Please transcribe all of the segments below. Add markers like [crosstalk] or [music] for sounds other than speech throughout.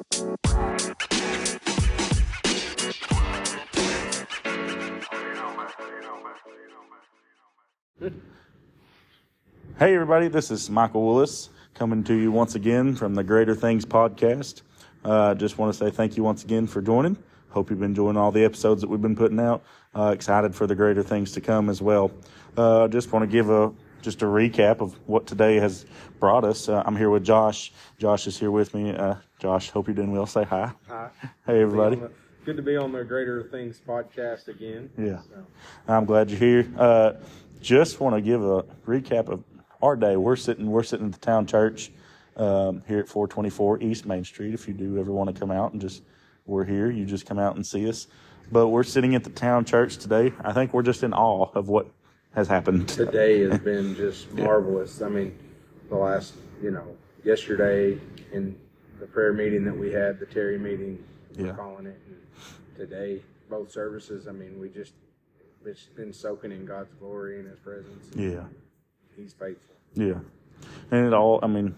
Hey, everybody, this is Michael Willis coming to you once again from the Greater Things podcast. Uh, just want to say thank you once again for joining. Hope you've been enjoying all the episodes that we've been putting out. Uh, excited for the greater things to come as well. Uh, just want to give a just a recap of what today has brought us. Uh, I'm here with Josh. Josh is here with me. Uh, Josh, hope you're doing well. Say hi. Hi. Hey, everybody. Good to be on the, good to be on the Greater Things podcast again. Yeah. So, I'm glad you're here. Uh, just want to give a recap of our day. We're sitting we're sitting at the town church um, here at 424 East Main Street. If you do ever want to come out and just we're here, you just come out and see us. But we're sitting at the town church today. I think we're just in awe of what has happened. today has [laughs] been just marvelous. I mean, the last, you know, yesterday in the prayer meeting that we had, the tarry meeting, we're Yeah. calling it, and today, both services, I mean, we just, it's been soaking in God's glory and His presence. Yeah. He's faithful. Yeah, and it all. I mean,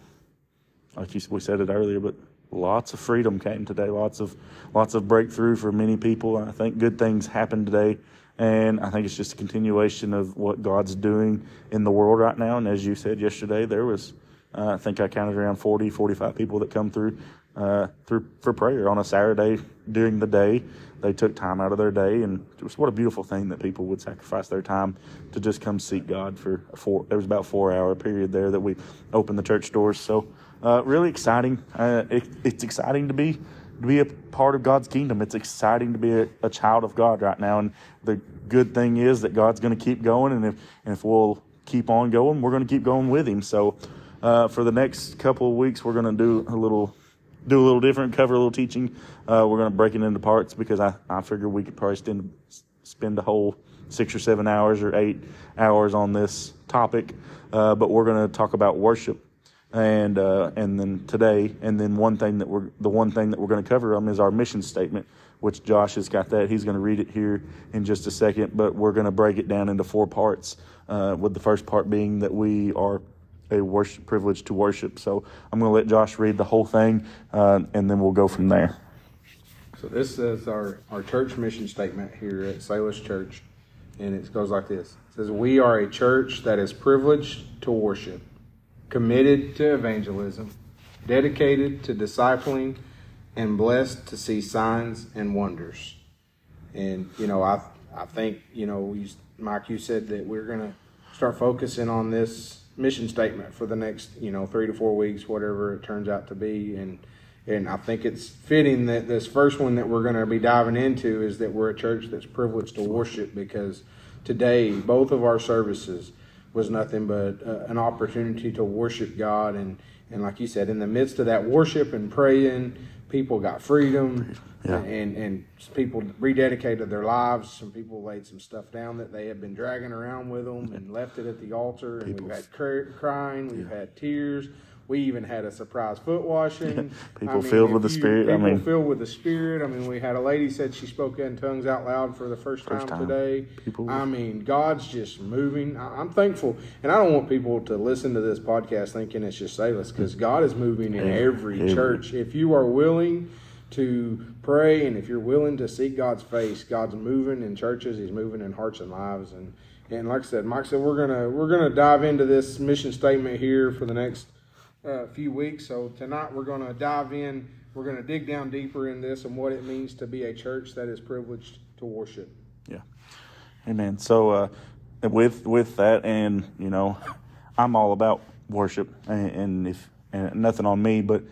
like you, we said it earlier, but lots of freedom came today. Lots of lots of breakthrough for many people. I think good things happened today, and I think it's just a continuation of what God's doing in the world right now. And as you said yesterday, there was. Uh, I think I counted around 40, 45 people that come through uh, through for prayer on a Saturday during the day. They took time out of their day, and it was what a beautiful thing that people would sacrifice their time to just come seek God for four. There was about four hour period there that we opened the church doors. So uh, really exciting. Uh, it, it's exciting to be to be a part of God's kingdom. It's exciting to be a, a child of God right now, and the good thing is that God's going to keep going, and if and if we'll keep on going, we're going to keep going with Him. So. Uh, for the next couple of weeks, we're going to do a little do a little different, cover a little teaching. Uh, we're going to break it into parts because I, I figure we could probably spend, spend a whole six or seven hours or eight hours on this topic. Uh, but we're going to talk about worship. And uh, and then today, and then one thing that we're the one thing that we're going to cover um, is our mission statement, which Josh has got that. He's going to read it here in just a second. But we're going to break it down into four parts. Uh, with the first part being that we are a worship privilege to worship. So I'm going to let Josh read the whole thing, uh, and then we'll go from there. So this is our, our church mission statement here at Salus Church, and it goes like this. It says, We are a church that is privileged to worship, committed to evangelism, dedicated to discipling, and blessed to see signs and wonders. And, you know, I, I think, you know, Mike, you said that we're going to start focusing on this mission statement for the next, you know, three to four weeks, whatever it turns out to be. And, and I think it's fitting that this first one that we're going to be diving into is that we're a church that's privileged to worship because today both of our services was nothing but uh, an opportunity to worship God. And and like you said in the midst of that worship and praying people got freedom. Yeah. and and people rededicated their lives. Some people laid some stuff down that they had been dragging around with them and left it at the altar. And we've had cr- crying. We've had tears we even had a surprise foot washing. [laughs] People filled with if the you- Spirit, I mean- filled with the Spirit. I mean, we had a lady said she spoke in tongues out loud for the first, First time, time. today. People- I mean, God's just moving. I- I'm thankful, and I don't want people to listen to this podcast thinking it's just Salus because God is moving in every Every- church. If you are willing to pray and if you're willing to seek God's face, God's moving in churches. He's moving in hearts and lives. And and like I said, Mike said we're gonna we're gonna dive into this mission statement here for the next uh, few weeks. So tonight we're gonna dive in. We're gonna dig down deeper in this and what it means to be a church that is privileged to worship. Yeah. Amen. So uh, with with that, and you know, [laughs] I'm all about worship, and, and if and nothing on me, but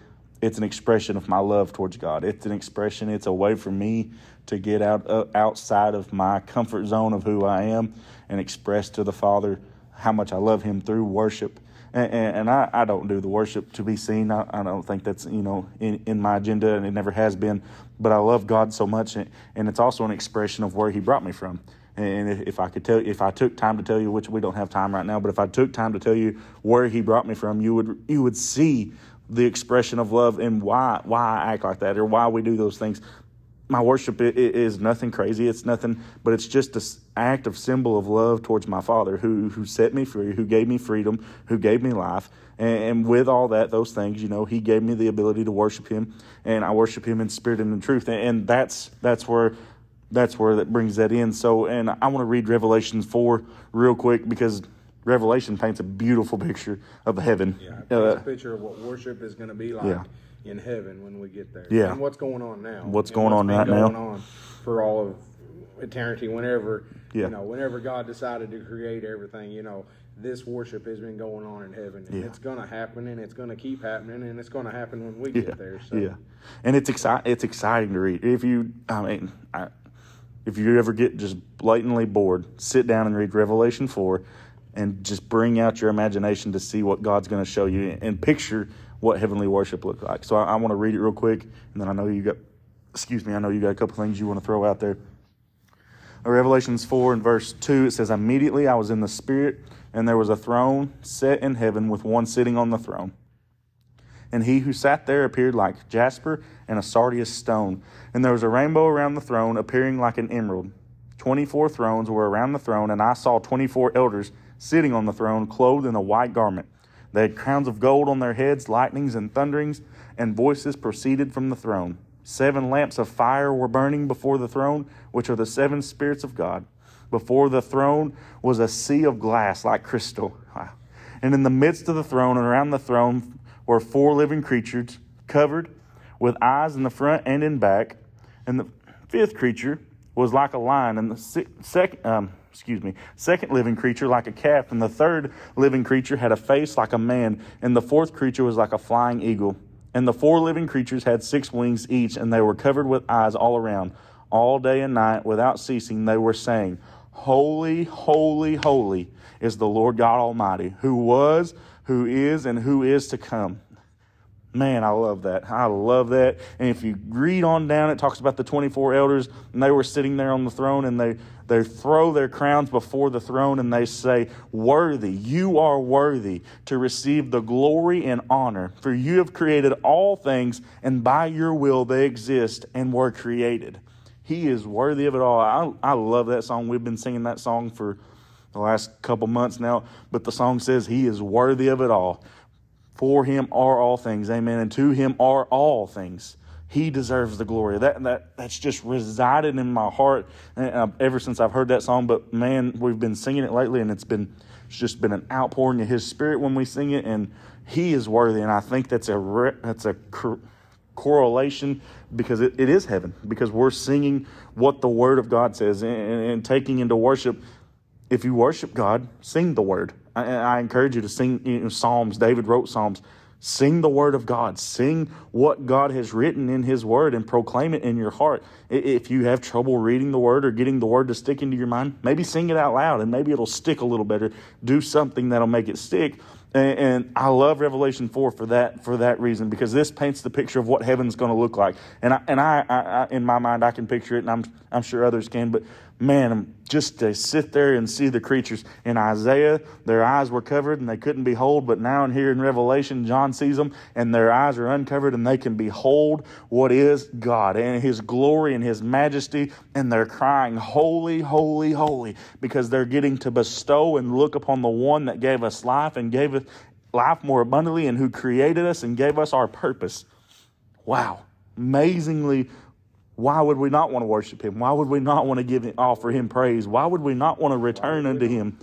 it's an expression of my love towards God. It's an expression. It's a way for me to get out uh, outside of my comfort zone of who I am and express to the Father how much I love Him through worship. And, and, I, I don't do the worship to be seen. I, I don't think that's you know in, in my agenda, and it never has been. But I love God so much, and, and it's also an expression of where He brought me from. And if I could tell, if I took time to tell you, which we don't have time right now, but if I took time to tell you where He brought me from, you would you would see the expression of love and why why I act like that or why we do those things. My worship is nothing crazy. It's nothing, but it's just an act of symbol of love towards my Father, who who set me free, who gave me freedom, who gave me life, and, and with all that, those things, you know, He gave me the ability to worship Him, and I worship Him in spirit and in truth, and, and that's that's where that's where that brings that in. So, and I want to read Revelations four real quick because Revelation paints a beautiful picture of heaven. Yeah, it paints Uh, a picture of what worship is going to be like Yeah. In heaven when we get there. Yeah. and what's going on now. What's going on been right now. on for all of eternity. Whenever Yeah. you know, whenever God decided to create everything, you know, this worship has been going on in heaven, and Yeah. it's going to happen, and it's going to keep happening, and it's going to happen when we yeah, get there. So. yeah, and it's exci- It's exciting to read. If you, I mean, I, if you ever get just blatantly bored, sit down and read Revelation four, and just bring out your imagination to see what God's going to show you and picture what heavenly worship looks like. So I, I want to read it real quick, and then I know you got, excuse me, I know you got a couple things you want to throw out there. Uh, Revelations 4 and verse 2, it says, Immediately I was in the Spirit, and there was a throne set in heaven with one sitting on the throne. And he who sat there appeared like jasper and a sardius stone. And there was a rainbow around the throne, appearing like an emerald. Twenty four thrones were around the throne, and I saw twenty four elders sitting on the throne, clothed in a white garment. They had crowns of gold on their heads, lightnings and thunderings, and voices proceeded from the throne. Seven lamps of fire were burning before the throne, which are the seven spirits of God. Before the throne was a sea of glass like crystal. Wow. And in the midst of the throne and around the throne were four living creatures covered with eyes in the front and in back. And the fifth creature was like a lion, and the se- second, um, excuse me, second living creature like a calf, and the third living creature had a face like a man, and the fourth creature was like a flying eagle. And the four living creatures had six wings each, and they were covered with eyes all around. All day and night, without ceasing, they were saying, Holy, holy, holy is the Lord God Almighty, who was, who is, and who is to come. Man, I love that. I love that. And if you read on down, it talks about the 24 elders, and they were sitting there on the throne, and they, they throw their crowns before the throne, and they say, Worthy, you are worthy to receive the glory and honor, for you have created all things, and by your will they exist and were created. He is worthy of it all. I, I love that song. We've been singing that song for the last couple months now, but the song says, He is worthy of it all. For him are all things, amen. And to him are all things. He deserves the glory. That that that's just resided in my heart uh, ever since I've heard that song. But man, we've been singing it lately, and it's been it's just been an outpouring of His Spirit when we sing it, and He is worthy. And I think that's a that's a correlation because it, it is heaven because we're singing what the Word of God says and, and, and taking into worship if you worship God, sing the word. I, I encourage you to sing you know, Psalms. David wrote Psalms. Sing the word of God. Sing what God has written in His word and proclaim it in your heart. If you have trouble reading the word or getting the word to stick into your mind, maybe sing it out loud and maybe it'll stick a little better. Do something that'll make it stick. And, I love Revelation four for that for that reason because this paints the picture of what heaven's going to look like. And I, and I, I in my mind I can picture it, and I'm I'm sure others can. But man, just to sit there and see the creatures in Isaiah, their eyes were covered and they couldn't behold. But now and here in Revelation, John sees them and their eyes are uncovered and they can behold what is God and His glory and His majesty. And they're crying, Holy, holy, holy, because they're getting to bestow and look upon the one that gave us life and gave us life more abundantly and who created us and gave us our purpose. Wow. Amazingly why would we not want to worship him? Why would we not want to give him, offer him praise? Why would we not want to return unto him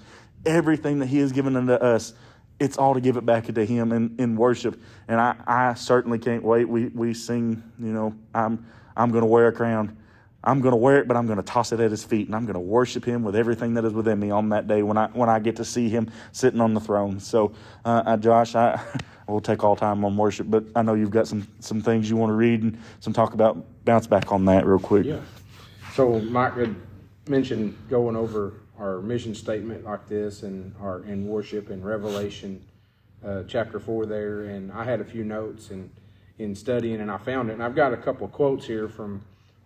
everything that he has given unto us? It's all to give it back to him in, in worship. And I, I certainly can't wait. We, we sing, you know, I'm, I'm going to wear a crown. I'm going to wear it, but I'm going to toss it at his feet, and I'm going to worship him with everything that is within me on that day when I when I get to see him sitting on the throne. So, uh, uh, Josh, I [laughs] will take all time on worship, but I know you've got some some things you want to read and some talk about. Bounce back on that real quick. Yeah. So Mike had mentioned going over our mission statement like this and our in worship and Revelation uh, chapter four there, and I had a few notes and in studying, and I found it, and I've got a couple quotes here from.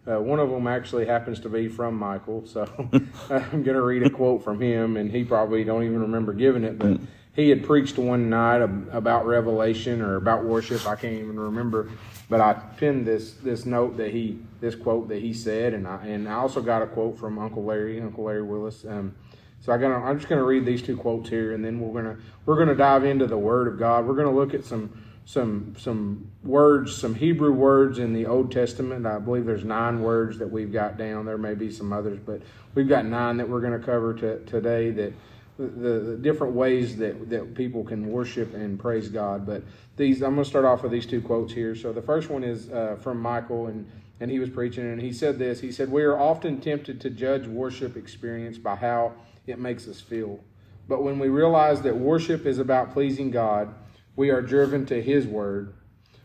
Uh, one of them actually happens to be from Michael, so [laughs] I'm going to read a quote from him, and he probably don't even remember giving it, but he had preached one night about revelation or about worship. I can't even remember, but I pinned this this note that he this quote that he said, and I and I also got a quote from Uncle Larry, Uncle Larry Willis. Um, so I'm gonna I'm just gonna read these two quotes here, and then we're gonna we're gonna dive into the Word of God. We're gonna look at some some some words, some Hebrew words in the Old Testament. I believe there's nine words that we've got down. There may be some others, but we've got nine that we're going to cover to, today. That the, the, different ways that that people can worship and praise God. But these, I'm going to start off with these two quotes here. So the first one is uh, from Michael, and and he was preaching, and he said this. He said, "We are often tempted to judge worship experience by how it makes us feel, but when we realize that worship is about pleasing God." We are driven to His Word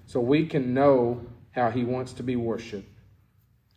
so we can know how He wants to be worshiped.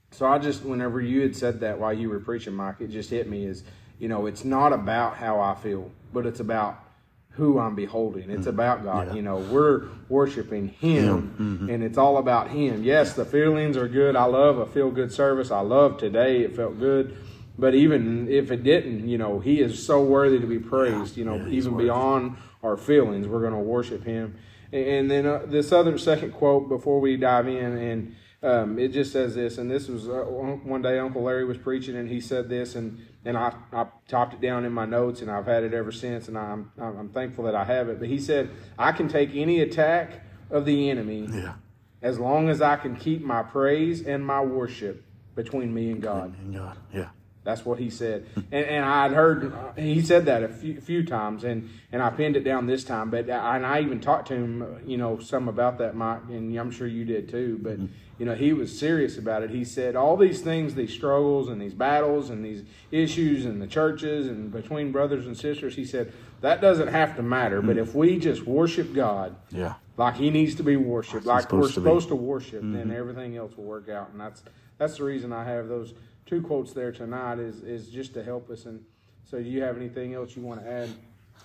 So I just, whenever you had said that while you were preaching, Mike, it just hit me is, you know, it's not about how I feel, but it's about who I'm beholding. It's mm-hmm. about God. Yeah. You know, we're worshiping Him, mm-hmm. and it's all about Him. Yes, the feelings are good. I love a feel good service. I love today. It felt good. But even if it didn't, you know, He is so worthy to be praised. Yeah. You know, yeah, even beyond our feelings. We're going to worship Him. And then uh, this other second quote before we dive in, and um, it just says this. And this was uh, one day Uncle Larry was preaching, and he said this, and and I, I topped it down in my notes, and I've had it ever since, and I'm I'm thankful that I have it. But he said, I can take any attack of the enemy, yeah. as long as I can keep my praise and my worship between me and God. And God, yeah. That's what he said, and, and I'd heard he said that a few, few times, and, and I pinned it down this time. But I, and I even talked to him, you know, some about that, Mike, and I'm sure you did too. But you know, he was serious about it. He said all these things, these struggles and these battles and these issues in the churches and between brothers and sisters. He said that doesn't have to matter. But if we just worship God, yeah, like He needs to be worshipped, like, we're supposed to worship, mm-hmm. then everything else will work out. And that's that's the reason I have those two quotes there tonight is is just to help us. And so, do you have anything else you want to add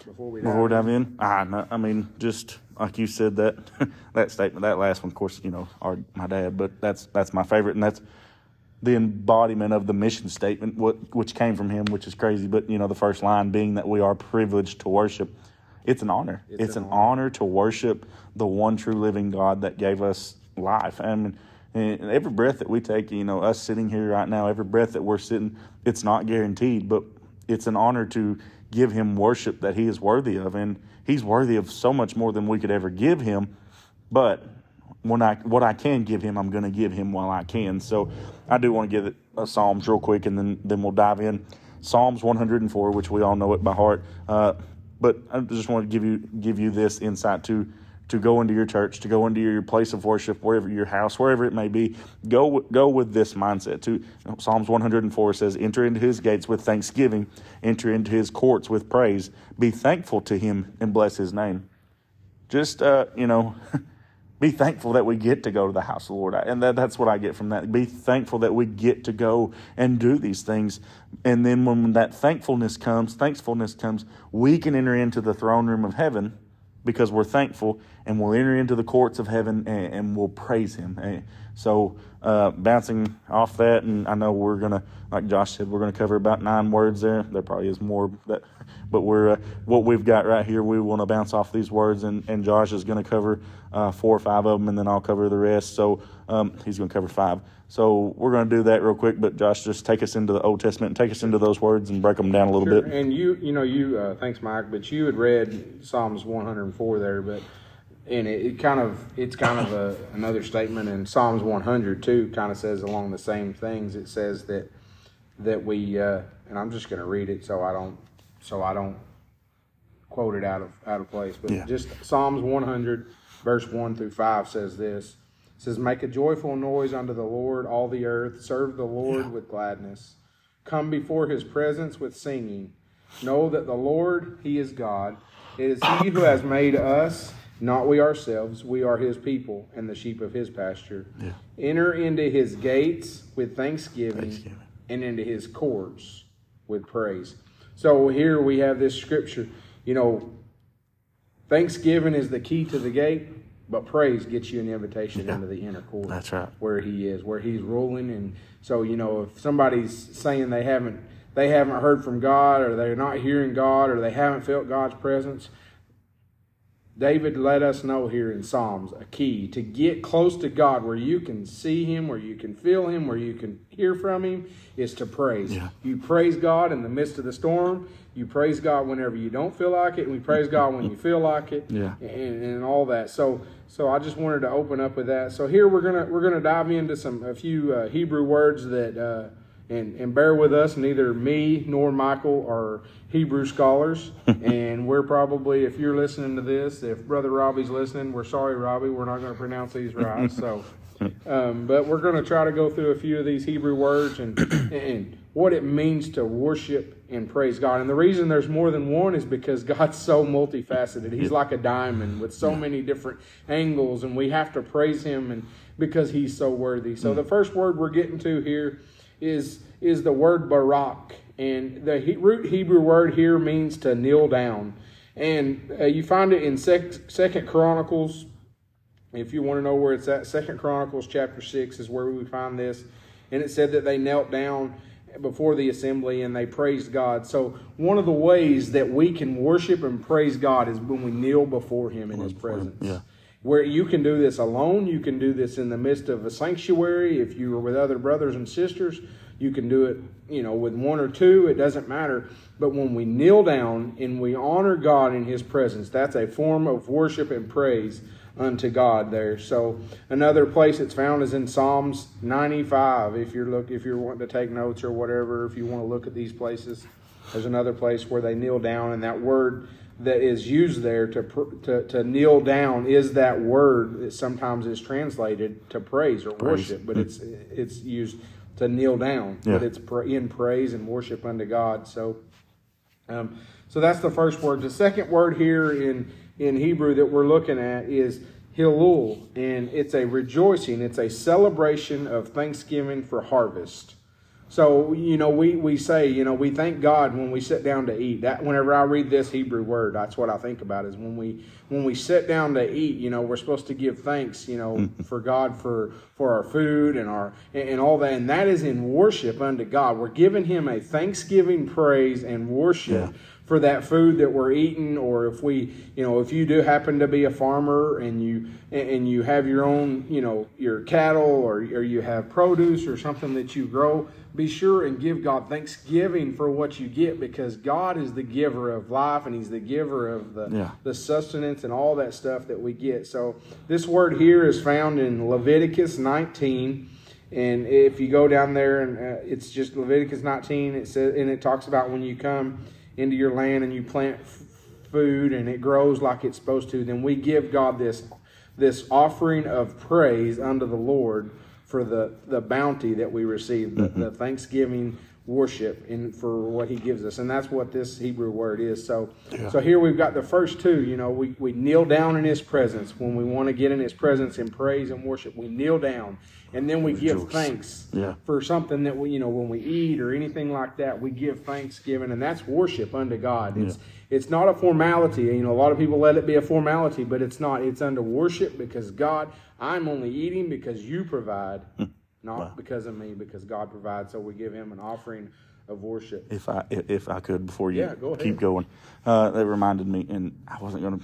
before we dive before we dive in? I, ah, I mean, just like you said that [laughs] that statement, that last one, of course, you know, our my dad, but that's that's my favorite, and that's the embodiment of the mission statement, what, which came from him, which is crazy. But you know, the first line being that we are privileged to worship. It's an honor. It's, it's an, an honor. honor to worship the one true living God that gave us life. I mean, and every breath that we take, you know, us sitting here right now, every breath that we're sitting, it's not guaranteed, but it's an honor to give him worship that he is worthy of. And he's worthy of so much more than we could ever give him. But when I what I can give him, I'm going to give him while I can. So I do want to give it a Psalms real quick, and then then we'll dive in. Psalms 104, which we all know it by heart. Uh, but I just want to give you give you this insight to to go into your church, to go into your place of worship, wherever your house, wherever it may be. Go go with this mindset. To Psalms 104 says, "Enter into His gates with thanksgiving, enter into His courts with praise. Be thankful to Him and bless His name." Just uh, you know. [laughs] be thankful that we get to go to the house of the Lord. And that, that's what I get from that. Be thankful that we get to go and do these things. And then when that thankfulness comes, thankfulness comes, we can enter into the throne room of heaven because we're thankful and we'll enter into the courts of heaven and, and we'll praise him. So, uh, bouncing off that, and I know we're going to, like Josh said, we're going to cover about nine words there. There probably is more, that, but we're, uh, what we've got right here, we want to bounce off these words, and, and Josh is going to cover uh, four or five of them, and then I'll cover the rest. So, um, he's going to cover five. So we're going to do that real quick, but Josh, just take us into the Old Testament and take us into those words and break them down a little sure. bit. And you, you know, you, uh, thanks, Mike, but you had read Psalms 104 there, but and it, it kind of it's kind of a, another statement in Psalms 100 too. Kind of says along the same things. It says that that we, uh, and I'm just going to read it so I don't so I don't quote it out of out of place, but yeah. just Psalms 100 verse 1 through 5 says this says, Make a joyful noise unto the Lord, all the earth. Serve the Lord yeah. with gladness. Come before his presence with singing. Know that the Lord, he is God. It is he who has made us, not we ourselves. We are his people and the sheep of his pasture. Yeah. Enter into his gates with thanksgiving, thanksgiving and into his courts with praise. So here we have this scripture. You know, thanksgiving is the key to the gate but praise gets you an invitation yeah. into the inner court. That's right. Where he is, where he's ruling. And so, you know, if somebody's saying they haven't they haven't heard from God or they're not hearing God or they haven't felt God's presence, David let us know here in Psalms a key to get close to God where you can see Him, where you can feel Him, where you can hear from Him is to praise. Yeah. You praise God in the midst of the storm. You praise God whenever you don't feel like it, and we praise God when you feel like it, [laughs] Yeah. and, and all that. So, so I just wanted to open up with that. So here we're gonna we're gonna dive into some a few uh, Hebrew words that. Uh, and, and bear with us, neither me nor Michael are Hebrew scholars. [laughs] and we're probably, if you're listening to this, if Brother Robbie's listening, we're sorry, Robbie, we're not going to pronounce these right. So, [laughs] um, but we're going to try to go through a few of these Hebrew words and, [clears throat] and what it means to worship and praise God. And the reason there's more than one is because God's so multifaceted. He's like a diamond with so many different angles, and we have to praise Him and because He's so worthy. So the first word we're getting to here is is the word barak, and the he, root Hebrew word here means to kneel down, and uh, you find it in sec, Second Chronicles. If you want to know where it's at, Second Chronicles chapter six is where we find this, and it said that they knelt down before the assembly and they praised God. So one of the ways that we can worship and praise God is when we kneel before Him in His presence Yeah. Where you can do this alone. You can do this in the midst of a sanctuary. If you are with other brothers and sisters, you can do it, you know, with one or two. It doesn't matter. But when we kneel down and we honor God in His presence, that's a form of worship and praise unto God there. So another place it's found is in Psalms 95. If you're look, if you're wanting to take notes or whatever, if you want to look at these places, there's another place where they kneel down, and that word that is used there to, to to kneel down is that word that sometimes is translated to praise or worship, but it's it's used to kneel down, but it's in praise and worship unto God. So, um, so that's the first word. The second word here in in Hebrew that we're looking at is Hilul, and it's a rejoicing. It's a celebration of thanksgiving for harvest. So you know, we we say you know we thank God when we sit down to eat. That whenever I read this Hebrew word, that's what I think about is when we when we sit down to eat. You know, we're supposed to give thanks. You know, [laughs] for God for for our food and our and, and all that, and that is in worship unto God. We're giving Him a thanksgiving praise and worship Yeah. For that food that we're eating or if we you know if you do happen to be a farmer and you and you have your own you know your cattle or, or you have produce or something that you grow be sure and give god thanksgiving for what you get because god is the giver of life and he's the giver of the Yeah. the sustenance and all that stuff that we get so this word here is found in leviticus 19 and if you go down there and uh, it's just Leviticus 19, it says, and it talks about when you come into your land and you plant food and it grows like it's supposed to, then we give God this this offering of praise unto the Lord for the the bounty that we receive, the, the mm-hmm. Thanksgiving worship and for what He gives us, and that's what this Hebrew word is. So, so here we've got the first two. You know, we we kneel down in His presence when we want to get in His presence in praise and worship. We kneel down, and then we give thanks Yeah. for something that we, you know, when we eat or anything like that, we give thanksgiving, and that's worship unto God. It's it's not a formality. You know, a lot of people let it be a formality, but it's not. It's under worship because God, I'm only eating because you provide, not because of me, because God provides. So we give Him an offering of worship. if I if I could before you Yeah, go keep going. Uh, that reminded me, and I wasn't gonna.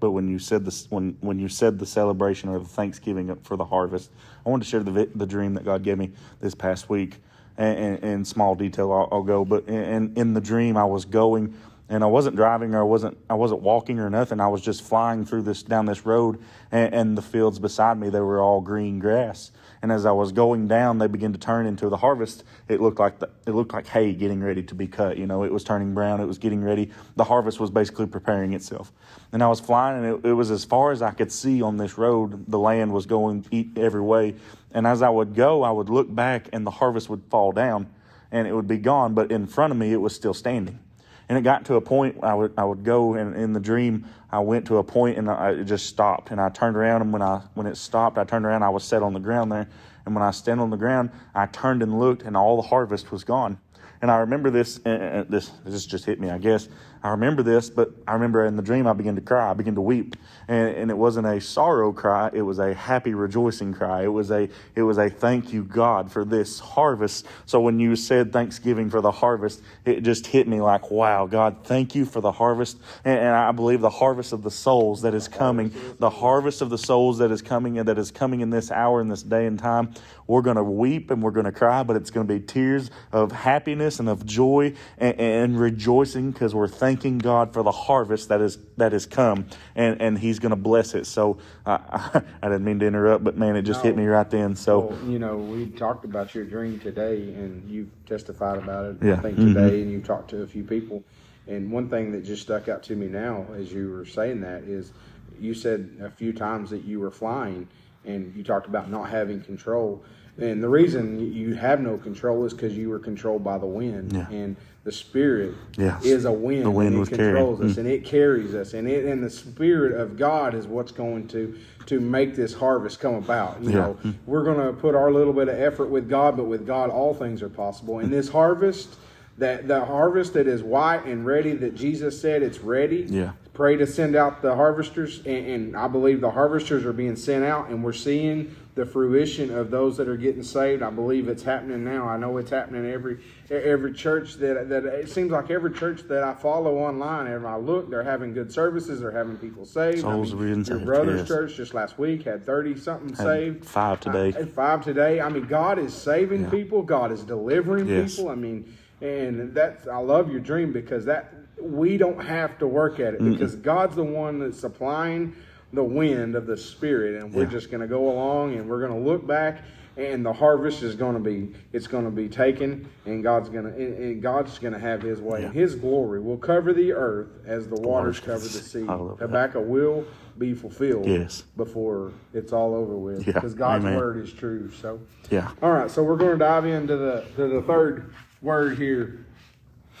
But when you said this, when when you said the celebration or the Thanksgiving for the harvest, I wanted to share the the dream that God gave me this past week. And in small detail, I'll, I'll go. But in, in the dream, I was going, and I wasn't driving or I wasn't I wasn't walking or nothing. I was just flying through this down this road, and, and the fields beside me they were all green grass. And as I was going down, they began to turn into the harvest. It looked like the, it looked like hay getting ready to be cut. You know, it was turning brown. It was getting ready. The harvest was basically preparing itself. And I was flying, and it, it was as far as I could see on this road. The land was going every way. And as I would go, I would look back, and the harvest would fall down, and it would be gone. But in front of me, it was still standing. And it got to a point I would I would go and in the dream I went to a point and I, it just stopped. And I turned around and when I when it stopped I turned around I was set on the ground there. And when I stand on the ground I turned and looked and all the harvest was gone. And I remember this uh, this this just hit me I guess I remember this, but I remember in the dream I began to cry. I began to weep, and, and it wasn't a sorrow cry. It was a happy, rejoicing cry. It was a it was a thank you God for this harvest. So when you said Thanksgiving for the harvest, it just hit me like, wow, God, thank you for the harvest, and, and I believe the harvest of the souls that is coming, the harvest of the souls that is coming and that is coming in this hour, in this day and time. We're going to weep and we're going to cry, but it's going to be tears of happiness and of joy and, and rejoicing because we're thanking God for the harvest that is that has come, and and He's going to bless it. So uh, [laughs] I didn't mean to interrupt, but man, it just hit me right then. So Well, you know, we talked about your dream today, and you've testified about it. Yeah. I think Mhm. today, and you talked to a few people. And one thing that just stuck out to me now, as you were saying that, is you said a few times that you were flying, and you talked about not having control. And the reason you have no control is because you were controlled by the wind, Yeah. and the spirit Yes. is a wind. The wind and it controls us, mm. and it carries us, and it and the spirit of God is what's going to to make this harvest come about. You Yeah. know, mm. we're going to put our little bit of effort with God, but with God, all things are possible. And mm. this harvest, that the harvest that is white and ready, that Jesus said it's ready. Yeah. Pray to send out the harvesters, and, and I believe the harvesters are being sent out, and we're seeing the fruition of those that are getting saved. I believe it's happening now. I know it's happening every every church that that it seems like every church that I follow online. And I look, they're having good services. They're having people saved. Souls I mean, your saved, brother's yes. church just last week had thirty something Had saved. five today. I- five today. I mean, God is saving Yeah. people. God is delivering Yes. people. I mean, and that's I love your dream because that we don't have to work at it because God's the one that's supplying the wind of the Spirit, and we're Yeah. just going to go along and we're going to look back. And the harvest is going to be, it's going to be taken, and God's going to, and, God's going to have His way. Yeah. His glory will cover the earth as the, waters waters cover the the sea. Habakkuk will be fulfilled Yes. before it's all over with, Yeah. because God's Amen. word is true. So, yeah, all right, so we're going to dive into the to the third word here,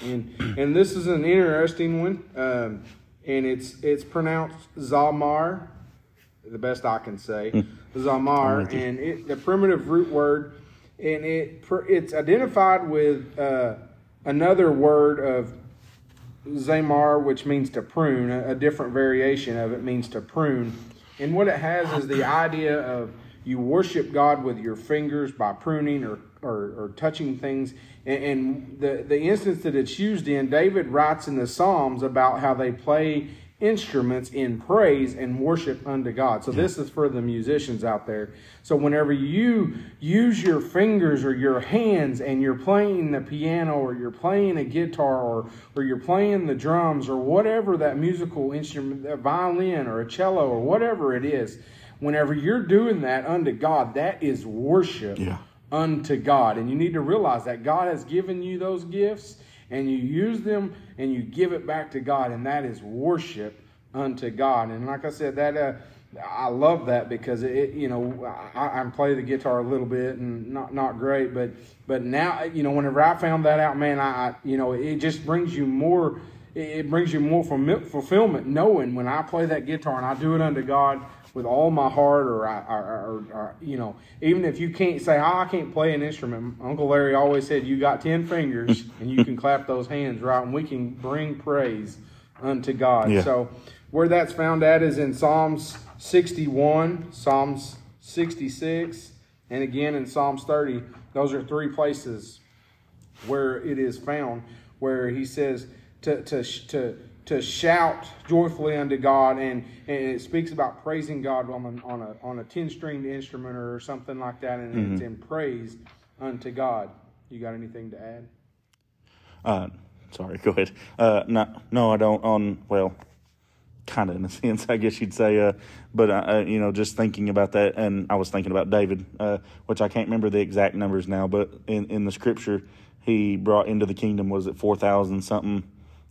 and and this is an interesting one, um, and it's it's pronounced zamar, the best I can say, zamar, and it, the primitive root word, and it it's identified with uh, another word of zamar, which means to prune. A, a different variation of it means to prune, and what it has is the idea of you worship God with your fingers by pruning or or, or touching things. And, the the instance that it's used in, David writes in the Psalms about how they play instruments in praise and worship unto God. So this is for the musicians out there. So whenever you use your fingers or your hands and you're playing the piano or you're playing a guitar or or you're playing the drums or whatever that musical instrument, a violin or a cello or whatever it is, whenever you're doing that unto God, that is worship Yeah. Unto God. And you need to realize that God has given you those gifts and you use them and you give it back to God, and that is worship unto God. And like I said, that uh, I love that because it, you know, I, I play the guitar a little bit and not not great, but but now you know, whenever I found that out, man, I I- you know, it just brings you more. It brings you more fulfillment knowing when I play that guitar and I do it unto God with all my heart, or, I, or, or, or you know, even if you can't say, oh, I can't play an instrument. Uncle Larry always said, you got 10 fingers [laughs] and you can clap those hands, right? And we can bring praise unto God. Yeah. So where that's found at is in Psalms 61, Psalms 66, and again in Psalms 30. Those are three places where it is found, where he says to to to to shout joyfully unto God, and, and it speaks about praising God on a, on a on a ten stringed instrument or something like that, and it's in praise unto God. You got anything to add? Uh, sorry, [laughs] go ahead. Uh, no, no, I don't. On well, kind of in a [laughs] sense, I guess you'd say. Uh, but uh, uh, you know, just thinking about that, and I was thinking about David, uh, which I can't remember the exact numbers now, but in in the scripture, he brought into the kingdom was it four thousand something.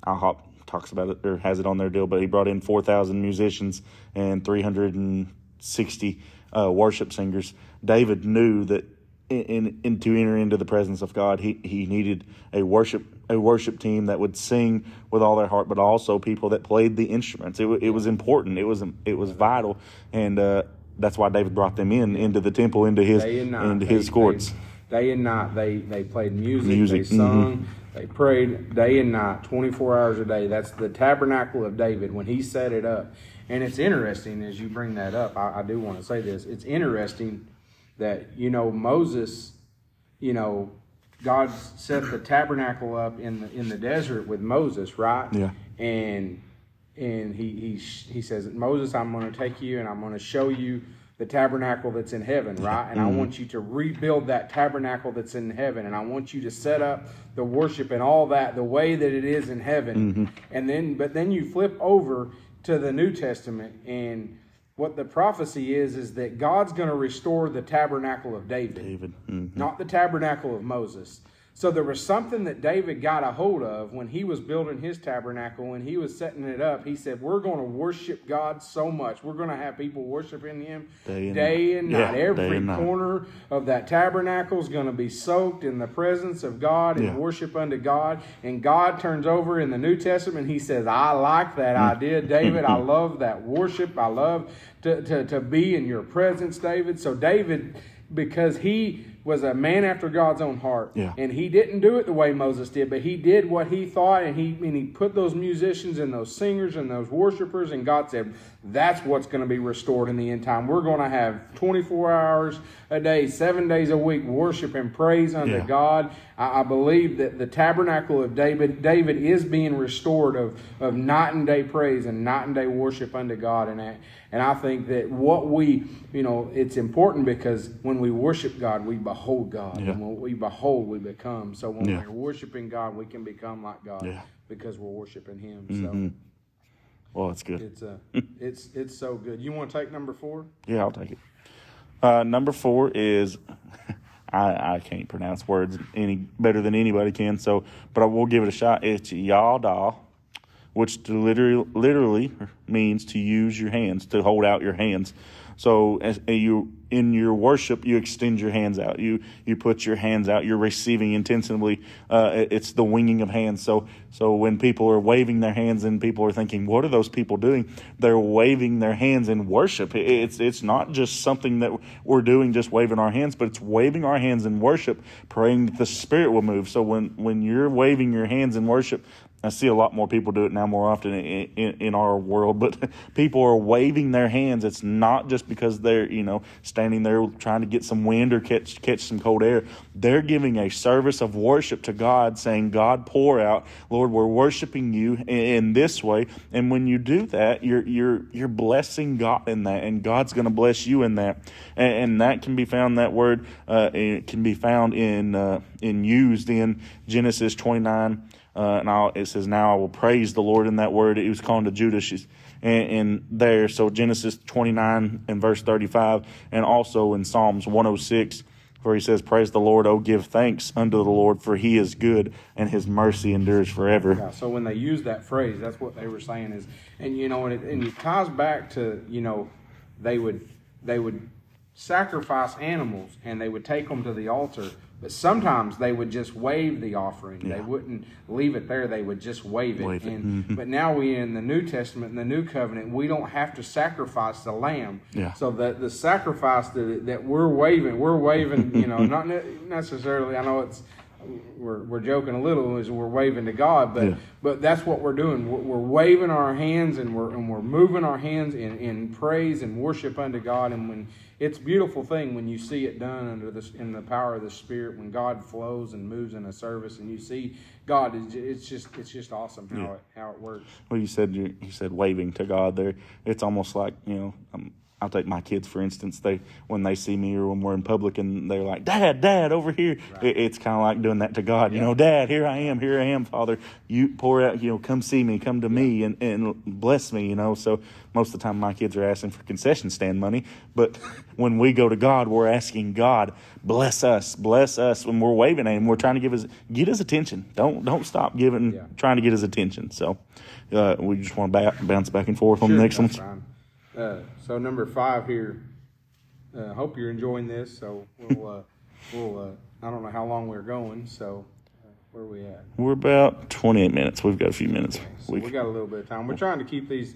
IHOP talks about it or has it on their deal, but he brought in four thousand musicians and three hundred and sixty uh, worship singers. David knew that in, in, in to enter into the presence of God, he, he needed a worship a worship team that would sing with all their heart, but also people that played the instruments. It, it was important. It was it was vital, and uh, that's why David brought them in into the temple, into his night, into they- his courts. they- day and night, they they played music, Music, they sung, They prayed day and night, 24 hours a day. That's the tabernacle of David when he set it up. And it's interesting as you bring that up. I, I do want to say this. It's interesting that, you know, Moses, you know, God set the tabernacle up in the in the desert with Moses, right? Yeah. And and he he he says, Moses, I'm going to take you and I'm going to show you the tabernacle that's in heaven, right? And I want you to rebuild that tabernacle that's in heaven, and I want you to set up the worship and all that the way that it is in heaven. And then, but then you flip over to the New Testament, and what the prophecy is is that God's going to restore the tabernacle of David David. Mm. not the tabernacle of Moses. So there was something that David got a hold of when he was building his tabernacle and he was setting it up. He said, We're going to worship God so much. We're going to have people worshiping him Day and day night. and night. Every and night. corner of that tabernacle is going to be soaked in the presence of God and Yeah. worship unto God. And God turns over in the New Testament. He says, I like that Mm. idea, David. I love that worship. I love to, to, to be in your presence, David. So, David, because he was a man after God's own heart, Yeah. and he didn't do it the way Moses did, but he did what he thought, and he and he put those musicians and those singers and those worshipers, and God said, "That's what's going to be restored in the end time. We're going to have 24 hours a day, seven days a week, worship and praise unto Yeah. God." I, I believe that the tabernacle of David, David is being restored of of night and day praise and night and day worship unto God, and I, and I think that what we, you know, it's important because when we worship God, we behold God, Yeah. and when we behold, we become. So when Yeah. we're worshiping God, we can become like God Yeah. because we're worshiping Him. Mhm. So Well, that's good. it's uh, it's it's so good. You want to take number four? Yeah, I'll take it. Uh, number four is [laughs] I, I can't pronounce words any better than anybody can. So, but I will give it a shot. It's yada, which literally literally means to use your hands, to hold out your hands. So, as you in your worship, you extend your hands out. You you put your hands out. You're receiving intentionally. Uh, it- it's the winging of hands. So so when people are waving their hands and people are thinking, what are those people doing? They're waving their hands in worship. It- It's it's not just something that we're doing, just waving our hands, but it's waving our hands in worship, praying that the Spirit will move. So when when you're waving your hands in worship, I see a lot more people do it now more often in, in, in our world, but [laughs] people are waving their hands. It's not just because they're, you know, standing there trying to get some wind or catch, catch some cold air. They're giving a service of worship to God, saying, God, pour out. Lord, we're worshiping you in, in this way. And when you do that, you're, you're, you're blessing God in that, and God's going to bless you in that. And, and that can be found, that word, uh, can be found in, uh, in used in Genesis 29. Uh, and I'll, it says, Now I will praise the Lord in that word. It was calling to Judah. And, and there, so Genesis 29 and verse 35, and also in Psalms 106, where he says, Praise the Lord, oh, give thanks unto the Lord, for he is good, and his mercy endures forever. Yeah. So when they use that phrase, that's what they were saying is, and you know, and it, and it ties back to you know, they would they would sacrifice animals and they would take them to the altar, but sometimes they would just wave the offering. They wouldn't leave it there; they would just wave it. Wave it. And mm-hmm. but now we in the New Testament, in the New Covenant, we don't have to sacrifice the lamb. Yeah. So that the sacrifice that that we're waving, we're waving. You know, [laughs] not ne- necessarily. I know it's we're, we're joking a little as we're waving to God, but Yeah. but that's what we're doing. We're, we're waving our hands and we're and we're moving our hands in, in praise and worship unto God. And when it's a beautiful thing when you see it done under this in the power of the Spirit, when God flows and moves in a service, and you see God, it's, it's just it's just awesome how Yeah. it how it works. Well, you said you, you said waving to God there. It's almost like you know. Um, I'll take my kids for instance. They when they see me or when we're in public and they're like, "Dad, Dad, over here." It, it's kind of like doing that to God. You know, Dad, here I am, here I am, Father. You pour out. You know, come see me, come to me, and and bless me. You know. So most of the time, my kids are asking for concession stand money, but [laughs] when we go to God, we're asking God, bless us, bless us. When we're waving at Him, we're trying to give his get His attention. Don't don't stop giving, Yeah. trying to get His attention. So. Uh, we just want to ba- bounce back and forth on Sure, the next one. Uh, so number five here. Uh, hope you're enjoying this. So we'll uh, [laughs] we'll uh, I don't know how long we're going. So uh, where are we at? We're about 28 minutes. We've got a few minutes. So We, we got a little bit of time. We're trying to keep these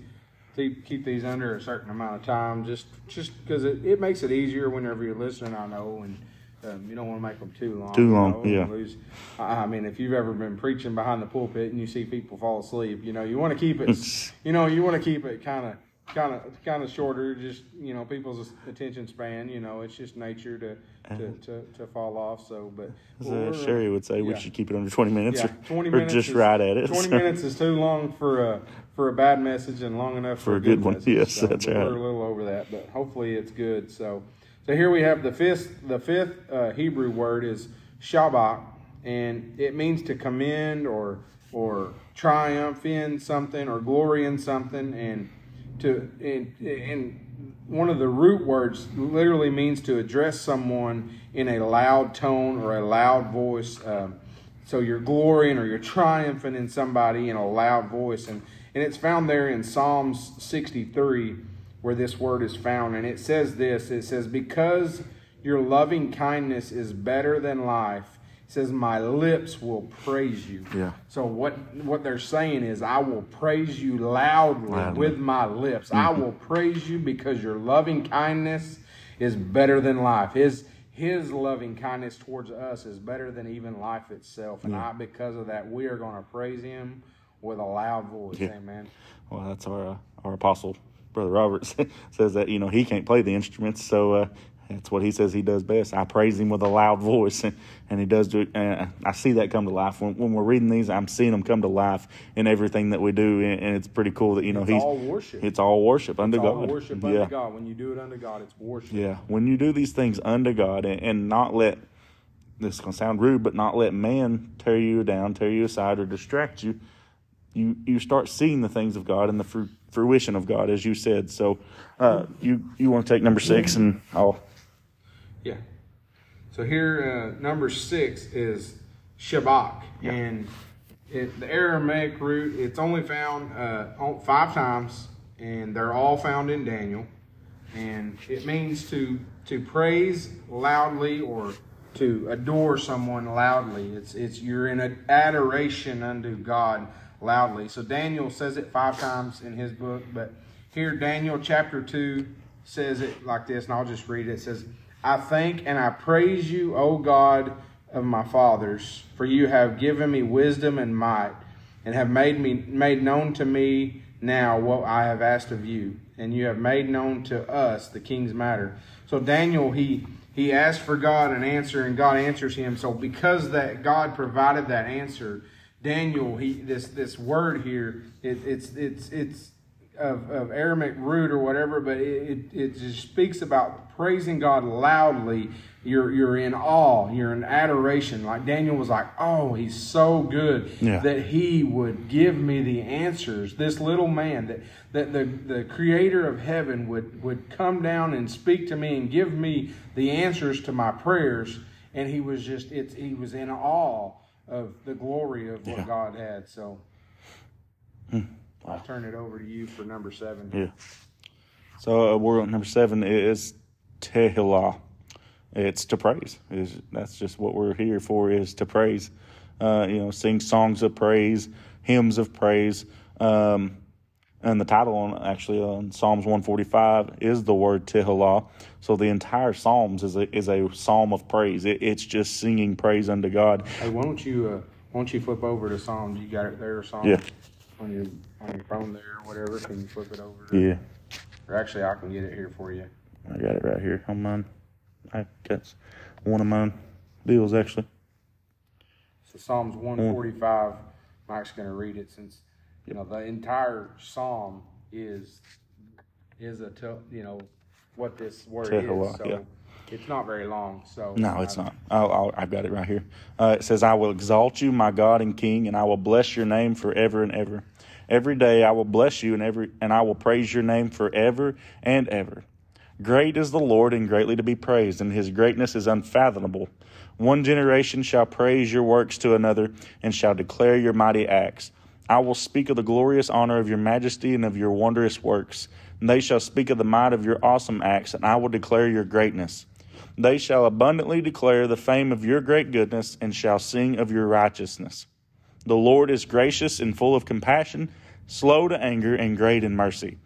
keep, keep these under a certain amount of time, just just because it, it makes it easier whenever you're listening. I know, and um, you don't want to make them too long. Too you long, know, yeah. Lose. I I mean, if you've ever been preaching behind the pulpit and you see people fall asleep, you know, you want to keep it. [laughs] you know, you want to keep it kind of, kind of, kind of shorter. Just you know, people's attention span. You know, it's just nature to to, to, to fall off. So, but As uh, Sherry would say, we should keep it under 20 minutes Yeah, or, twenty or just is, right at it. Twenty So, minutes is too long for a for a bad message and long enough for, For a good one. message. Yes, So, that's right. We're a little over that, but hopefully it's good. So, so here we have the fifth the fifth uh, Hebrew word is Shabach, and it means to commend or or triumph in something or glory in something, and to and, and one of the root words literally means to address someone in a loud tone or a loud voice. Um, so you're glorying or you're triumphing in somebody in a loud voice, and and it's found there in Psalms 63 where this word is found, and it says this: It says, "Because your loving kindness is better than life." Says, "My lips will praise you." Yeah. So what what they're saying is, I will praise you loudly, Loudly. with my lips. I will praise you because your loving kindness is better than life. His his loving kindness towards us is better than even life itself. And I, because of that, we are going to praise him with a loud voice. Yeah. Amen. well, that's our uh, our apostle, Brother Robert, [laughs] says that, you know, he can't play the instruments. So uh, that's what he says he does best. I praise him with a loud voice, [laughs] and, and he does do it. And I see that come to life. When, when we're reading these, I'm seeing them come to life in everything that we do. And, and it's pretty cool that, you know, It's he's all worship. It's all worship unto It's all God. worship yeah. unto God. When you do it unto God, it's worship. Yeah, when you do these things unto God and, and not let this is gonna sound rude, but not let man tear you down, tear you aside, or distract you, you you start seeing the things of God and the fru- fruition of God, as you said. So, uh, you you want to take number six, and I'll Yeah. So here, uh, number six is Shabach, Yeah. and it, the Aramaic root. It's only found uh, five times, and they're all found in Daniel, and it means to to praise loudly or to adore someone loudly. It's it's you're in an adoration unto God loudly. So Daniel says it five times in his book, but here Daniel chapter two says it like this, and I'll just read it. It says, "I thank and I praise you, O God of my fathers, for you have given me wisdom and might, and have made me made known to me now what I have asked of you, and you have made known to us the king's matter." So Daniel he he asked for God an answer, and God answers him. So because that God provided that answer, Daniel he this this word here it, it's it's it's of, of Aramaic root or whatever, but it, it, it just speaks about praising God loudly. You're you're in awe, you're in adoration. Like Daniel was like, "Oh, he's so good Yeah. that he would give me the answers." This little man that that the the Creator of heaven would would come down and speak to me and give me the answers to my prayers. And he was just it's he was in awe of the glory of what Yeah. God had. So. Hmm. I'll turn it over to you for number seven. Yeah. So uh, we're on number seven is Tehillah. It's to praise. Is that's just what we're here for is to praise. Uh, you know, sing songs of praise, hymns of praise. Um, and the title on actually on Psalms 145 is the word Tehillah. So the entire Psalms is a is a psalm of praise. It, it's just singing praise unto God. Hey, why don't you uh, why don't you flip over to Psalms? You got it there, Psalms. Yeah. On your on your phone there, or whatever. Can you flip it over? Yeah, Or actually, I can get it here for you. I got it right here on mine. I got one of mine deals actually. So Psalms one forty five. Mike's going to read it since you know the entire psalm is is a tel- you know what this word Tehillah, is. So yeah. it's not very long. So No, it's I- not. I'll, I'll, I've got it right here. Uh, it says, I will exalt you, my God and King, and I will bless your name forever and ever. Every day I will bless you, and, every, and I will praise your name forever and ever. Great is the Lord, and greatly to be praised, and his greatness is unfathomable. One generation shall praise your works to another, and shall declare your mighty acts. I will speak of the glorious honor of your majesty and of your wondrous works. And they shall speak of the might of your awesome acts, and I will declare your greatness. They shall abundantly declare the fame of your great goodness and shall sing of your righteousness. The Lord is gracious and full of compassion, slow to anger, and great in mercy.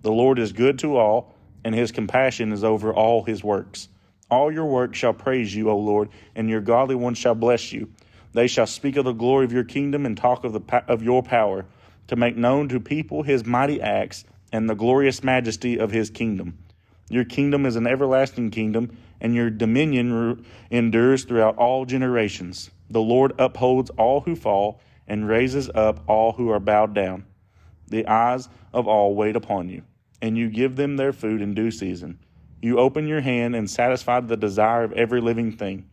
The Lord is good to all, and his compassion is over all his works. All your works shall praise you, O Lord, and your godly ones shall bless you. They shall speak of the glory of your kingdom and talk of, the, of your power, to make known to people his mighty acts and the glorious majesty of his kingdom. Your kingdom is an everlasting kingdom, and your dominion endures throughout all generations. The Lord upholds all who fall and raises up all who are bowed down. The eyes of all wait upon you, and you give them their food in due season. You open your hand and satisfy the desire of every living thing.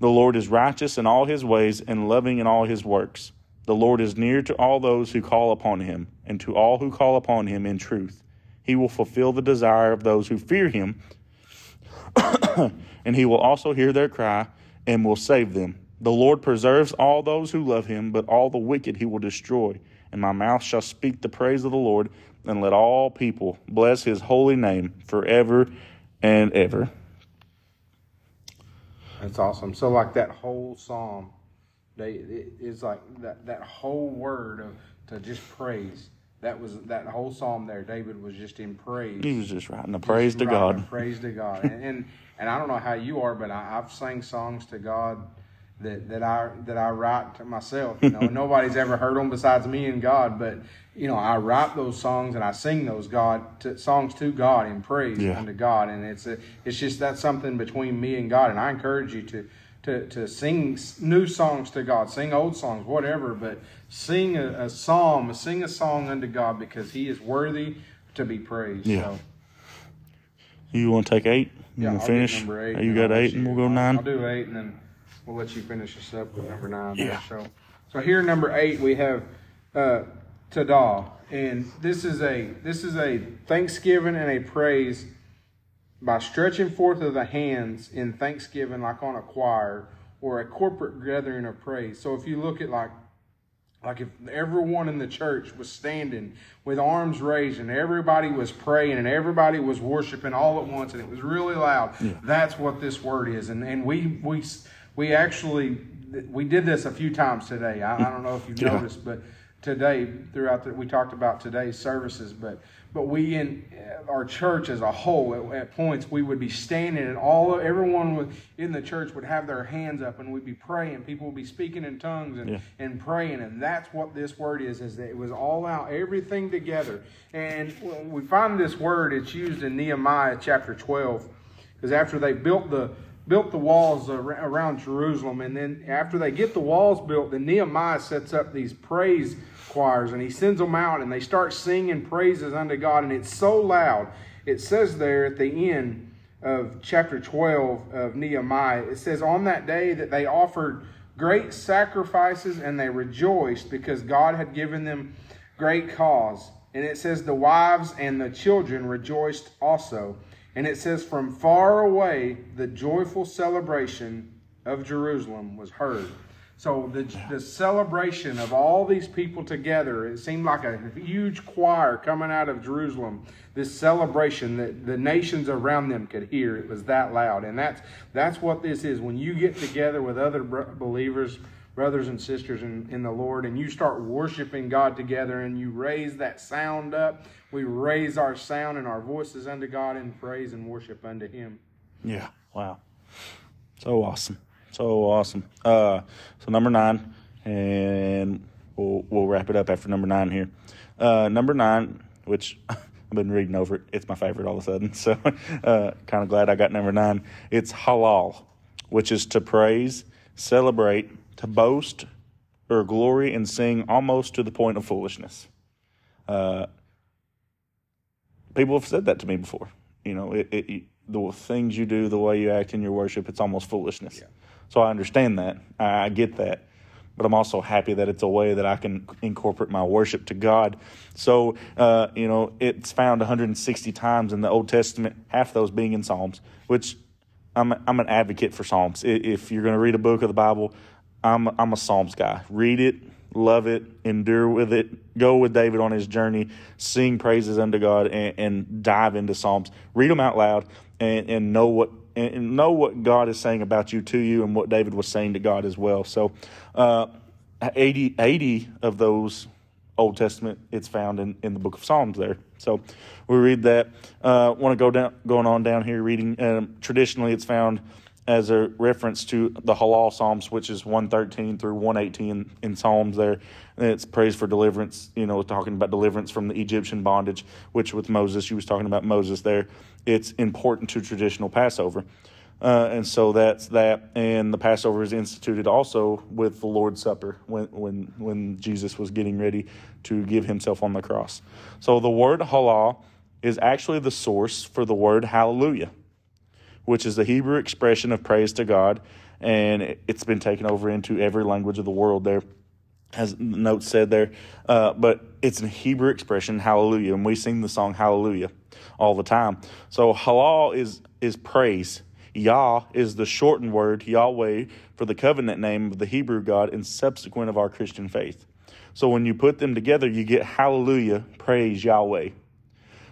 The Lord is righteous in all his ways and loving in all his works. The Lord is near to all those who call upon him, and to all who call upon him in truth. He will fulfill the desire of those who fear him, [coughs] and he will also hear their cry and will save them. The Lord preserves all those who love him, but all the wicked he will destroy. And my mouth shall speak the praise of the Lord, and let all people bless his holy name forever and ever. That's awesome. So, like that whole psalm, they it is like that that whole word of to just praise. That was that whole psalm there. David was just in praise. He was just writing a praise to God. praise to God. and, and and I don't know how you are, but I, I've sang songs to God that, that I that I write to myself. You know, [laughs] nobody's ever heard them besides me and God. But you know, I write those songs and I sing those God to, songs to God in praise yeah. unto God, and it's a, it's just that's something between me and God. And I encourage you to to to sing new songs to God, sing old songs, whatever, but sing a, a psalm, sing a song unto God because He is worthy to be praised. Yeah. So, you want to take eight? You yeah, finish? Eight. You got eight, and we'll go 9 I'll do eight, and then we'll let you finish this up with number nine. Yeah. So, so here, number eight, we have uh, Towdah, and this is a this is a thanksgiving and a praise by stretching forth of the hands in thanksgiving, like on a choir or a corporate gathering of praise. So, if you look at like like if everyone in the church was standing with arms raised and everybody was praying and everybody was worshiping all at once and it was really loud. Yeah. That's what this word is. And and we we we actually we did this a few times today. I, I don't know if you've [laughs] yeah. noticed, but today throughout the, we talked about today's services, but but we in uh, our church as a whole at, at, points we would be standing and all everyone in the church would have their hands up and we'd be praying people would be speaking in tongues and, yeah. and praying and that's what this word is is that it was all out everything together and we find this word it's used in nehemiah chapter 12 because after they built the built the walls around Jerusalem. And then after they get the walls built, then Nehemiah sets up these praise choirs and he sends them out and they start singing praises unto God. And it's so loud. It says there at the end of chapter 12 of Nehemiah, it says, On that day that they offered great sacrifices and they rejoiced because God had given them great cause. And it says, The wives and the children rejoiced also. And it says, From far away, the joyful celebration of Jerusalem was heard. So the, the celebration of all these people together, it seemed like a huge choir coming out of Jerusalem. This celebration that the nations around them could hear. It was that loud. And that's, that's what this is. When you get together with other believers, brothers and sisters in, in the Lord, and you start worshiping God together and you raise that sound up, we raise our sound and our voices unto God in praise and worship unto Him. Yeah, wow. So awesome. So awesome. Uh, so number nine, and we'll, we'll wrap it up after number nine here. Uh, number nine, which [laughs] I've been reading over it, it's my favorite all of a sudden. [laughs] So uh, kind of glad I got number nine. It's halal, which is to praise, celebrate, to boast or glory and sing almost to the point of foolishness. Uh, people have said that to me before. You know, it, it, the things you do, the way you act in your worship, it's almost foolishness. Yeah. So I understand that. I, I get that. But I'm also happy that it's a way that I can incorporate my worship to God. So, uh, you know, it's found 160 times in the Old Testament, half those being in Psalms, which I'm, I'm an advocate for Psalms. If you're going to read a book of the Bible, I'm I'm a Psalms guy. Read it, love it, endure with it, go with David on his journey, sing praises unto God, and, and dive into Psalms. Read them out loud, and, and know what and know what God is saying about you to you, and what David was saying to God as well. So, uh, 80, 80 of those Old Testament, it's found in, in the book of Psalms there. So we read that. Uh, Want to go down, going on down here reading. Um, traditionally, it's found as a reference to the Halal Psalms, which is 113 through 118 in Psalms there. It's praise for deliverance, you know, talking about deliverance from the Egyptian bondage, which with Moses, you was talking about Moses there. It's important to traditional Passover. Uh, and so that's that. And the Passover is instituted also with the Lord's Supper when, when, when Jesus was getting ready to give himself on the cross. So the word halal is actually the source for the word hallelujah which is the Hebrew expression of praise to God, and it's been taken over into every language of the world. There, as the note said there, uh, but it's a Hebrew expression, hallelujah, and we sing the song hallelujah all the time. So halal is is praise. Yah is the shortened word Yahweh for the covenant name of the Hebrew God and subsequent of our Christian faith. So when you put them together, you get hallelujah, praise Yahweh.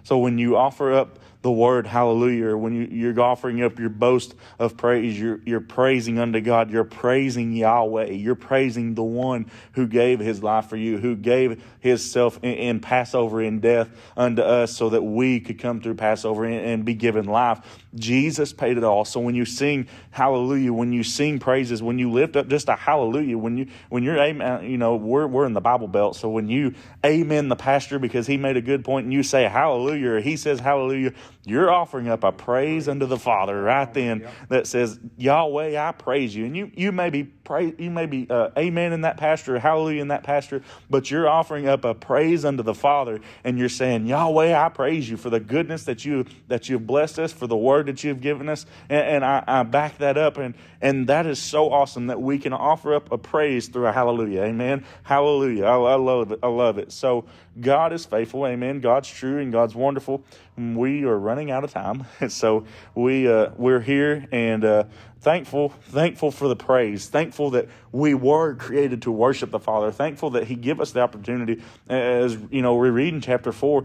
So when you offer up the word hallelujah, when you, you're offering up your boast of praise, you're, you're praising unto God, you're praising Yahweh, you're praising the one who gave his life for you, who gave his self in, in Passover in death unto us so that we could come through Passover and, and be given life. Jesus paid it all. So when you sing hallelujah, when you sing praises, when you lift up just a hallelujah, when you when you're amen, you know, we're we're in the Bible belt. So when you amen the pastor because he made a good point and you say hallelujah he says hallelujah, you're offering up a praise unto the Father right then that says, Yahweh, I praise you. And you, you may be pray, you may be uh, amen in that pastor, hallelujah in that pastor, but you're offering up a praise unto the Father and you're saying, Yahweh, I praise you for the goodness that you that you've blessed us, for the word that you've given us. And, and I, I back that up. And, and that is so awesome that we can offer up a praise through a hallelujah. Amen. Hallelujah. I, I love it. I love it. So God is faithful. Amen. God's true and God's wonderful. We are running out of time. [laughs] so we, uh, we're here and, uh, thankful thankful for the praise thankful that we were created to worship the father thankful that he give us the opportunity as you know we read in chapter 4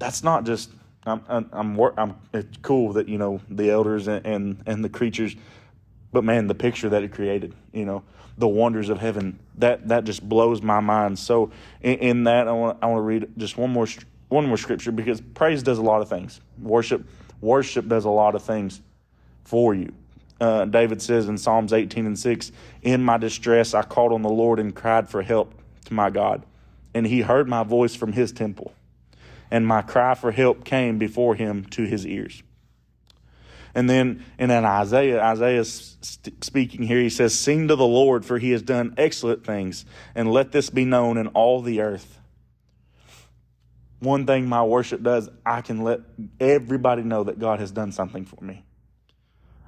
that's not just i'm i'm, I'm, I'm it's cool that you know the elders and, and and the creatures but man the picture that it created you know the wonders of heaven that that just blows my mind so in, in that i want i want to read just one more one more scripture because praise does a lot of things worship worship does a lot of things for you uh, David says in Psalms 18 and 6, In my distress I called on the Lord and cried for help to my God. And he heard my voice from his temple. And my cry for help came before him to his ears. And then in an Isaiah, Isaiah speaking here, he says, Sing to the Lord, for he has done excellent things, and let this be known in all the earth. One thing my worship does, I can let everybody know that God has done something for me.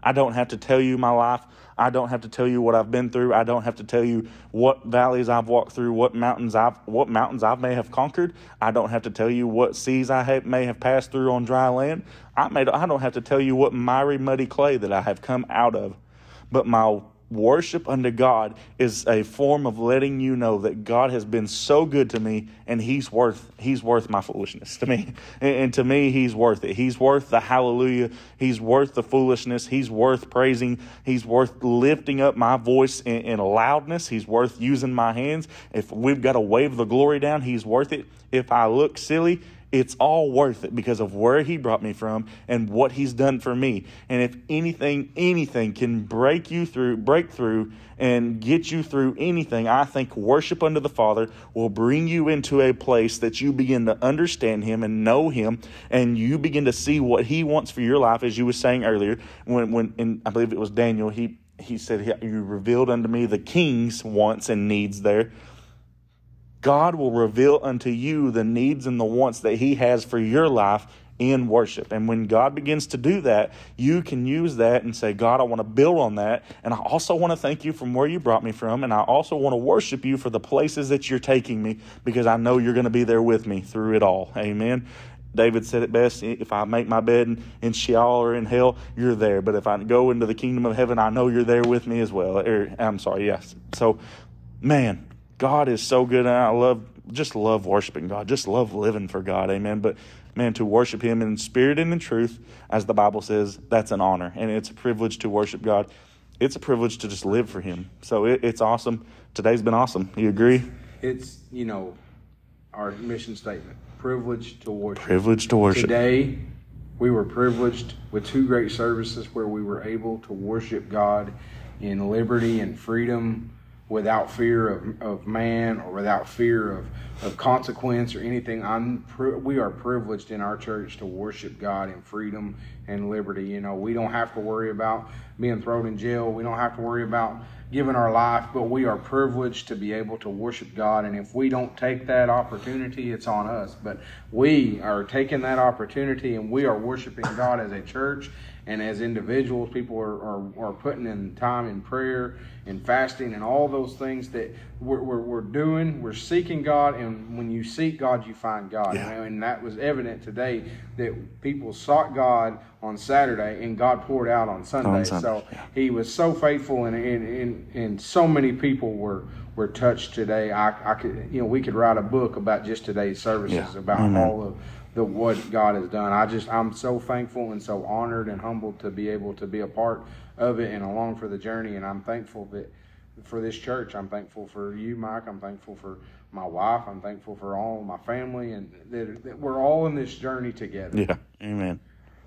I don't have to tell you my life. I don't have to tell you what I've been through. I don't have to tell you what valleys I've walked through, what mountains I've what mountains I may have conquered. I don't have to tell you what seas I have, may have passed through on dry land. I may I don't have to tell you what miry muddy clay that I have come out of. But my worship unto God is a form of letting you know that God has been so good to me and he's worth he's worth my foolishness to me. [laughs] And, to me he's worth it. He's worth the hallelujah. He's worth the foolishness. He's worth praising. He's worth lifting up my voice in, in loudness. He's worth using my hands. If we've got to wave the glory down he's worth it. If I look silly it's all worth it because of where he brought me from and what he's done for me. And if anything, anything can break you through, break through and get you through anything, I think worship unto the Father will bring you into a place that you begin to understand him and know him and you begin to see what he wants for your life, as you were saying earlier, when, when, and I believe it was Daniel, he, he said, You revealed unto me the king's wants and needs there. God will reveal unto you the needs and the wants that He has for your life in worship. And when God begins to do that, you can use that and say, God, I want to build on that. And I also want to thank you from where you brought me from. And I also want to worship you for the places that you're taking me because I know you're going to be there with me through it all. Amen. David said it best if I make my bed in, Sheol or in hell, you're there. But if I go into the kingdom of heaven, I know you're there with me as well. Or, I'm sorry, yes. So, man, God is so good, and I love just love worshiping God, just love living for God, amen. But man, to worship Him in spirit and in truth, as the Bible says, that's an honor, and it's a privilege to worship God. It's a privilege to just live for Him. So it, it's awesome. Today's been awesome. You agree? It's you know, our mission statement privilege to worship. Privilege to worship. Today, we were privileged with two great services where we were able to worship God in liberty and freedom without fear of, of man or without fear of, of consequence or anything. I'm we are privileged in our church to worship God in freedom and liberty. You know, we don't have to worry about being thrown in jail. We don't have to worry about giving our life, but we are privileged to be able to worship God. And if we don't take that opportunity, it's on us. But we are taking that opportunity and we are worshiping God as a church and as individuals. People are, are, are putting in time in prayer and fasting and all those things that we're, we're, we're, doing. We're seeking God, and when you seek God, you find God. Yeah. And that was evident today that people sought God on Saturday, and God poured out on Sunday. On Sunday. So yeah. He was so faithful, and, and, and, and so many people were were touched today. I, I could, you know, we could write a book about just today's services yeah. about Amen. all of the what God has done. I just I'm so thankful and so honored and humbled to be able to be a part of it and along for the journey. And I'm thankful that for this church. I'm thankful for you, Mike. I'm thankful for my wife. I'm thankful for all my family, and that, that we're all in this journey together. Yeah, Amen.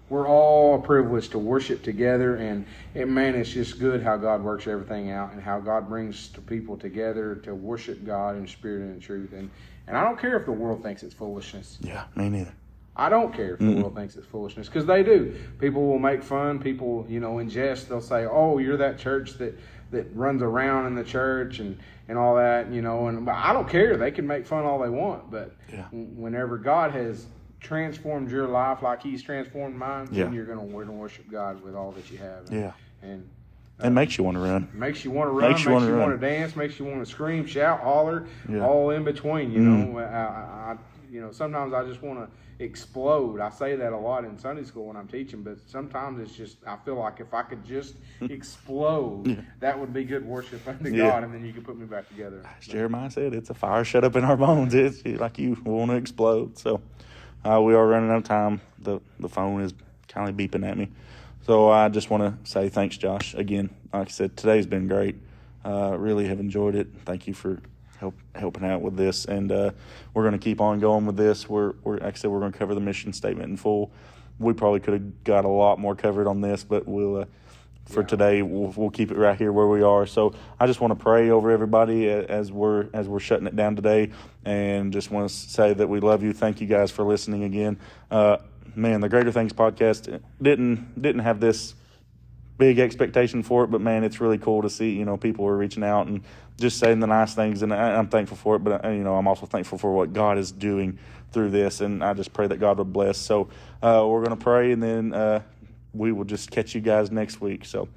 We're all privileged to worship together, and, and man, it's just good how God works everything out, and how God brings people together to worship God in spirit and in truth. And and I don't care if the world thinks it's foolishness. Yeah, me neither. I don't care if the mm world thinks it's foolishness because they do. People will make fun. People, you know, in jest, they'll say, "Oh, you're that church that that runs around in the church and and all that," you know. And but I don't care. They can make fun all they want, but yeah. whenever God has transformed your life like He's transformed mine, yeah. then you're going to worship God with all that you have. And, yeah. And it makes you want to run. Makes you want to run. Makes you, makes you want to dance. Makes you want to scream, shout, holler, yeah. all in between. You mm. know, I, I, you know, sometimes I just want to explode. I say that a lot in Sunday school when I'm teaching, but sometimes it's just I feel like if I could just [laughs] explode, yeah. that would be good worship unto yeah. God, and then you could put me back together. As Jeremiah said, it's a fire shut up in our bones. It's like you want to explode. So uh, we are running out of time. The the phone is kind of beeping at me. So I just want to say thanks, Josh. Again, like I said, today's been great. Uh, really have enjoyed it. Thank you for help helping out with this, and uh, we're going to keep on going with this. We're, we're like I said, we're going to cover the mission statement in full. We probably could have got a lot more covered on this, but we'll uh, for yeah. today we'll, we'll keep it right here where we are. So I just want to pray over everybody as we're as we're shutting it down today, and just want to say that we love you. Thank you guys for listening again. Uh, man, the Greater Things podcast didn't didn't have this big expectation for it, but man, it's really cool to see. You know, people are reaching out and just saying the nice things, and I, am thankful for it. But uh, you know, I'm also thankful for what God is doing through this, and I just pray that God would bless. So uh, we're going to pray, and then uh, we will just catch you guys next week. So.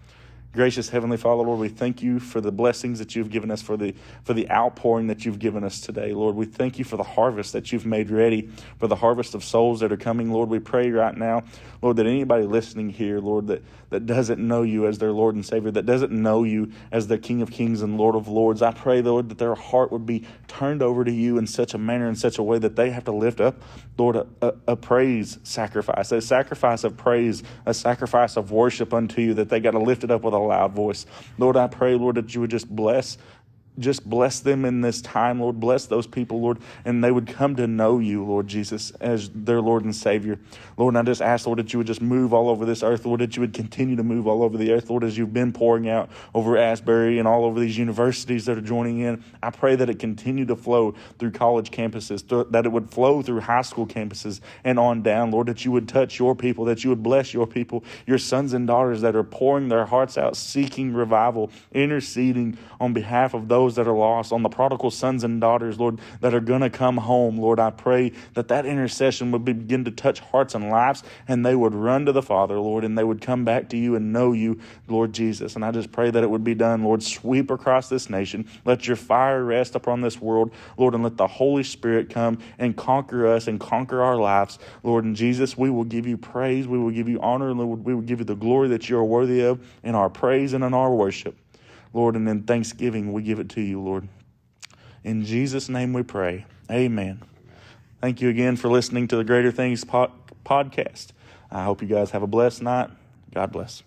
Gracious Heavenly Father, Lord, we thank you for the blessings that you've given us, for the for the outpouring that you've given us today. Lord, we thank you for the harvest that you've made ready, for the harvest of souls that are coming. Lord, we pray right now, Lord, that anybody listening here, Lord, that, that doesn't know you as their Lord and Savior, that doesn't know you as the King of Kings and Lord of Lords, I pray, Lord, that their heart would be turned over to you in such a manner, in such a way that they have to lift up, Lord, a, a, a praise sacrifice, a sacrifice of praise, a sacrifice of worship unto you, that they got to lift it up with a loud voice. Lord, I pray, Lord, that you would just bless just bless them in this time, Lord. Bless those people, Lord, and they would come to know you, Lord Jesus, as their Lord and Savior. Lord, and I just ask, Lord, that you would just move all over this earth, Lord, that you would continue to move all over the earth, Lord, as you've been pouring out over Asbury and all over these universities that are joining in. I pray that it continue to flow through college campuses, that it would flow through high school campuses and on down, Lord, that you would touch your people, that you would bless your people, your sons and daughters that are pouring their hearts out, seeking revival, interceding on behalf of those those that are lost, on the prodigal sons and daughters, Lord, that are going to come home. Lord, I pray that that intercession would begin to touch hearts and lives and they would run to the Father, Lord, and they would come back to you and know you, Lord Jesus. And I just pray that it would be done, Lord. Sweep across this nation. Let your fire rest upon this world, Lord, and let the Holy Spirit come and conquer us and conquer our lives. Lord, and Jesus, we will give you praise. We will give you honor, and we will give you the glory that you are worthy of in our praise and in our worship. Lord, and in thanksgiving, we give it to you, Lord. In Jesus' name we pray. Amen. Thank you again for listening to the Greater Things podcast. I hope you guys have a blessed night. God bless.